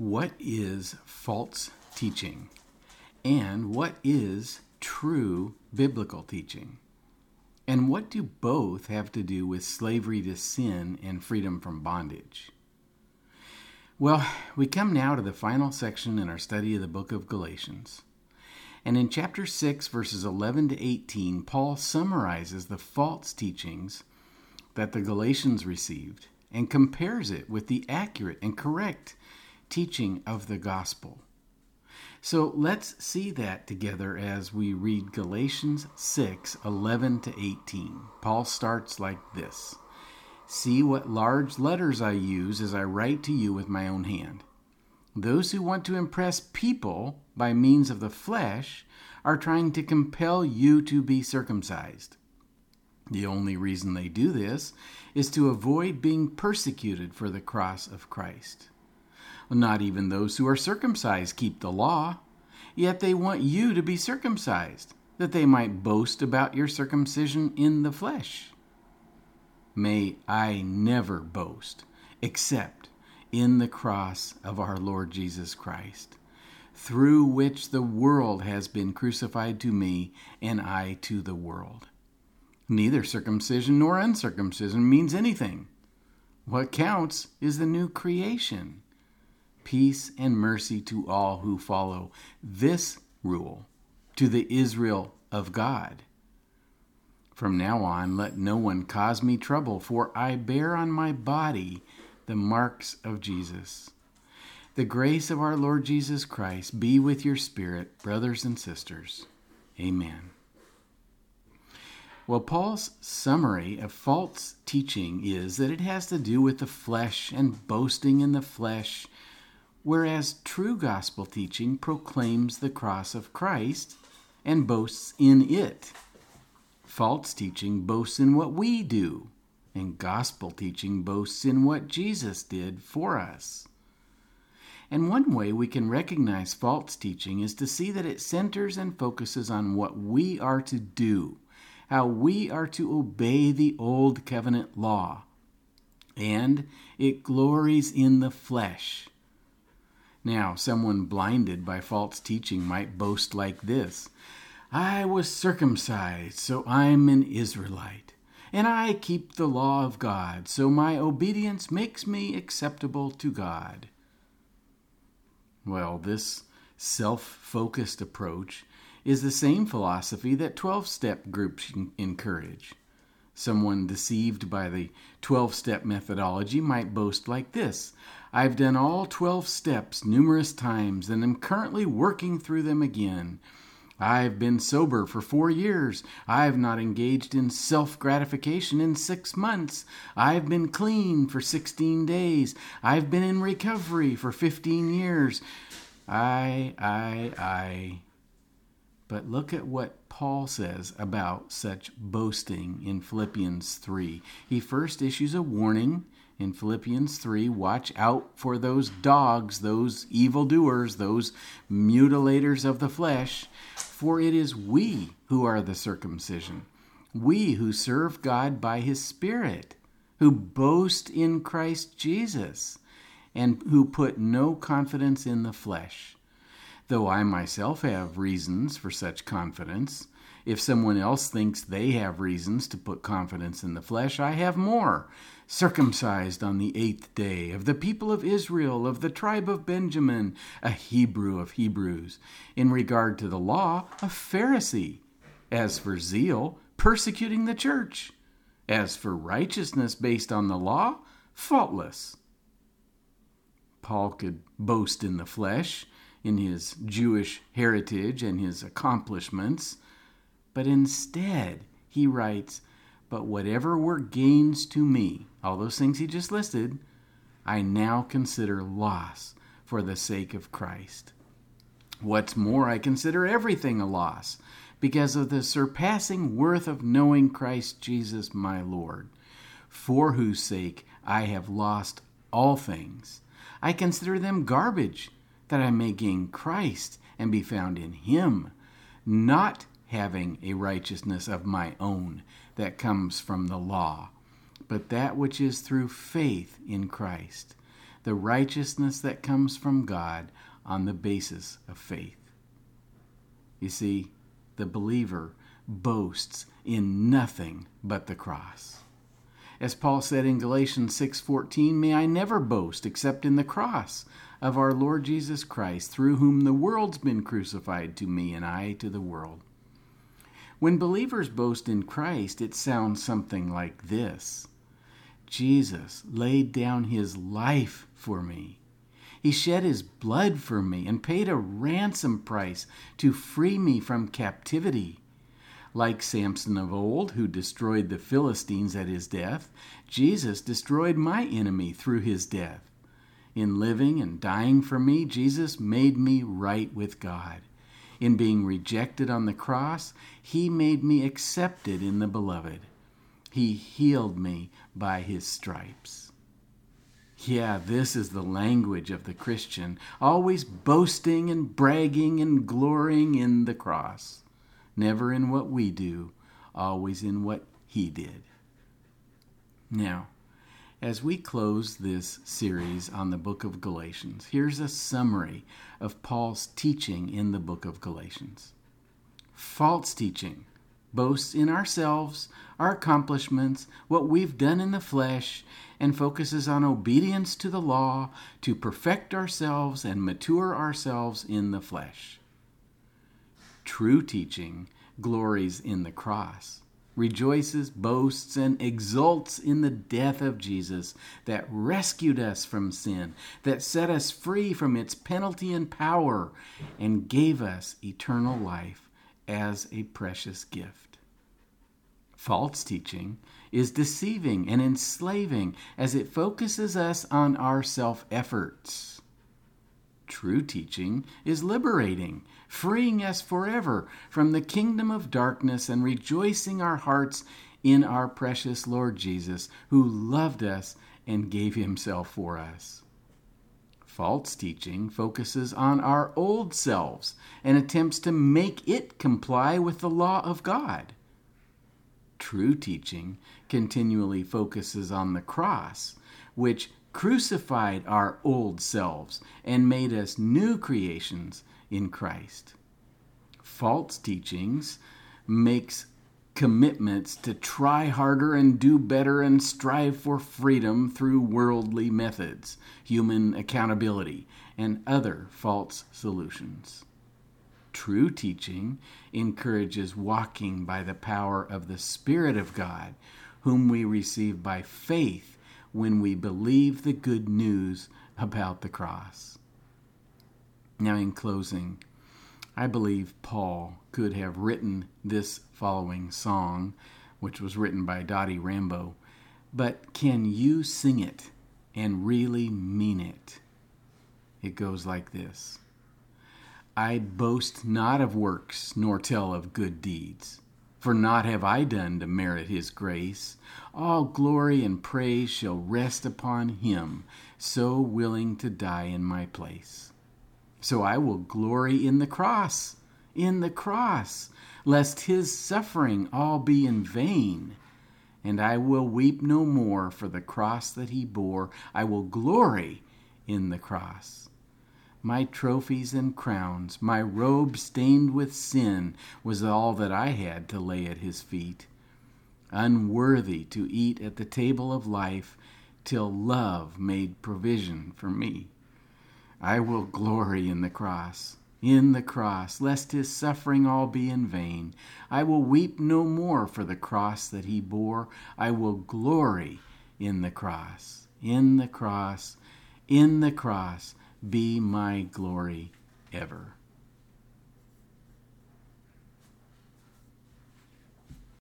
What is false teaching? And what is true biblical teaching? And what do both have to do with slavery to sin and freedom from bondage? Well, we come now to the final section in our study of the book of Galatians. And in chapter 6, verses 11 to 18, Paul summarizes the false teachings that the Galatians received and compares it with the accurate and correct teaching of the gospel. So let's see that together as we read Galatians 6 11 to 18. Paul starts like this See what large letters I use as I write to you with my own hand. Those who want to impress people by means of the flesh are trying to compel you to be circumcised. The only reason they do this is to avoid being persecuted for the cross of Christ. Not even those who are circumcised keep the law, yet they want you to be circumcised, that they might boast about your circumcision in the flesh. May I never boast, except in the cross of our Lord Jesus Christ, through which the world has been crucified to me, and I to the world. Neither circumcision nor uncircumcision means anything. What counts is the new creation peace and mercy to all who follow this rule, to the Israel of God. From now on, let no one cause me trouble, for I bear on my body the marks of Jesus. The grace of our Lord Jesus Christ be with your spirit, brothers and sisters. Amen. Well, Paul's summary of false teaching is that it has to do with the flesh and boasting in the flesh whereas true gospel teaching proclaims the cross of Christ and boasts in it. False teaching boasts in what we do, and gospel teaching boasts in what Jesus did for us. And one way we can recognize false teaching is to see that it centers and focuses on what we are to do, how we are to obey the Old Covenant law. And it glories in the flesh now, someone blinded by false teaching might boast like this I was circumcised, so I'm an Israelite, and I keep the law of God, so my obedience makes me acceptable to God. Well, this self focused approach is the same philosophy that 12 step groups encourage. Someone deceived by the 12 step methodology might boast like this I've done all 12 steps numerous times and am currently working through them again. I've been sober for four years. I've not engaged in self gratification in six months. I've been clean for 16 days. I've been in recovery for 15 years. I, I, I. But look at what Paul says about such boasting in Philippians 3. He first issues a warning in Philippians 3 watch out for those dogs, those evildoers, those mutilators of the flesh, for it is we who are the circumcision, we who serve God by his Spirit, who boast in Christ Jesus, and who put no confidence in the flesh though I myself have reasons for such confidence. If someone else thinks they have reasons to put confidence in the flesh, I have more. Circumcised on the eighth day, of the people of Israel, of the tribe of Benjamin, a Hebrew of Hebrews. In regard to the law, a Pharisee. As for zeal, persecuting the church. As for righteousness based on the law, faultless. Paul could boast in the flesh in his Jewish heritage and his accomplishments, but instead he writes, But whatever were gains to me, all those things he just listed, I now consider loss for the sake of Christ. What's more, I consider everything a loss because of the surpassing worth of knowing Christ Jesus my Lord, for whose sake I have lost all things. I consider them garbage that I may gain Christ and be found in him, not having a righteousness of my own that comes from the law, but that which is through faith in Christ, the righteousness that comes from God on the basis of faith. You see, the believer boasts in nothing but the cross. As Paul said in Galatians 6:14, "May I never boast except in the cross of our Lord Jesus Christ, through whom the world's been crucified to me and I to the world." When believers boast in Christ, it sounds something like this. Jesus laid down his life for me. He shed his blood for me and paid a ransom price to free me from captivity. Like Samson of old, who destroyed the Philistines at his death, Jesus destroyed my enemy through his death. In living and dying for me, Jesus made me right with God. In being rejected on the cross, he made me accepted in the beloved. He healed me by his stripes. Yeah, this is the language of the Christian, always boasting and bragging and glorying in the cross. Never in what we do, always in what he did. Now, as we close this series on the book of Galatians, here's a summary of Paul's teaching in the book of Galatians. False teaching boasts in ourselves, our accomplishments, what we've done in the flesh, and focuses on obedience to the law to perfect ourselves and mature ourselves in the flesh. True teaching glories in the cross, rejoices, boasts, and exults in the death of Jesus that rescued us from sin, that set us free from its penalty and power, and gave us eternal life as a precious gift. False teaching is deceiving and enslaving as it focuses us on our self efforts. True teaching is liberating, freeing us forever from the kingdom of darkness and rejoicing our hearts in our precious Lord Jesus, who loved us and gave himself for us. False teaching focuses on our old selves and attempts to make it comply with the law of God. True teaching continually focuses on the cross, which crucified our old selves and made us new creations in Christ. False teachings makes commitments to try harder and do better and strive for freedom through worldly methods, human accountability, and other false solutions. True teaching encourages walking by the power of the Spirit of God, whom we receive by faith when we believe the good news about the cross. Now, in closing, I believe Paul could have written this following song, which was written by Dottie Rambo, but can you sing it and really mean it? It goes like this I boast not of works, nor tell of good deeds. For naught have I done to merit his grace. All glory and praise shall rest upon him, so willing to die in my place. So I will glory in the cross, in the cross, lest his suffering all be in vain. And I will weep no more for the cross that he bore. I will glory in the cross my trophies and crowns, my robe stained with sin, was all that I had to lay at his feet. Unworthy to eat at the table of life, till love made provision for me. I will glory in the cross, in the cross, lest his suffering all be in vain. I will weep no more for the cross that he bore. I will glory in the cross, in the cross, in the cross be my glory ever.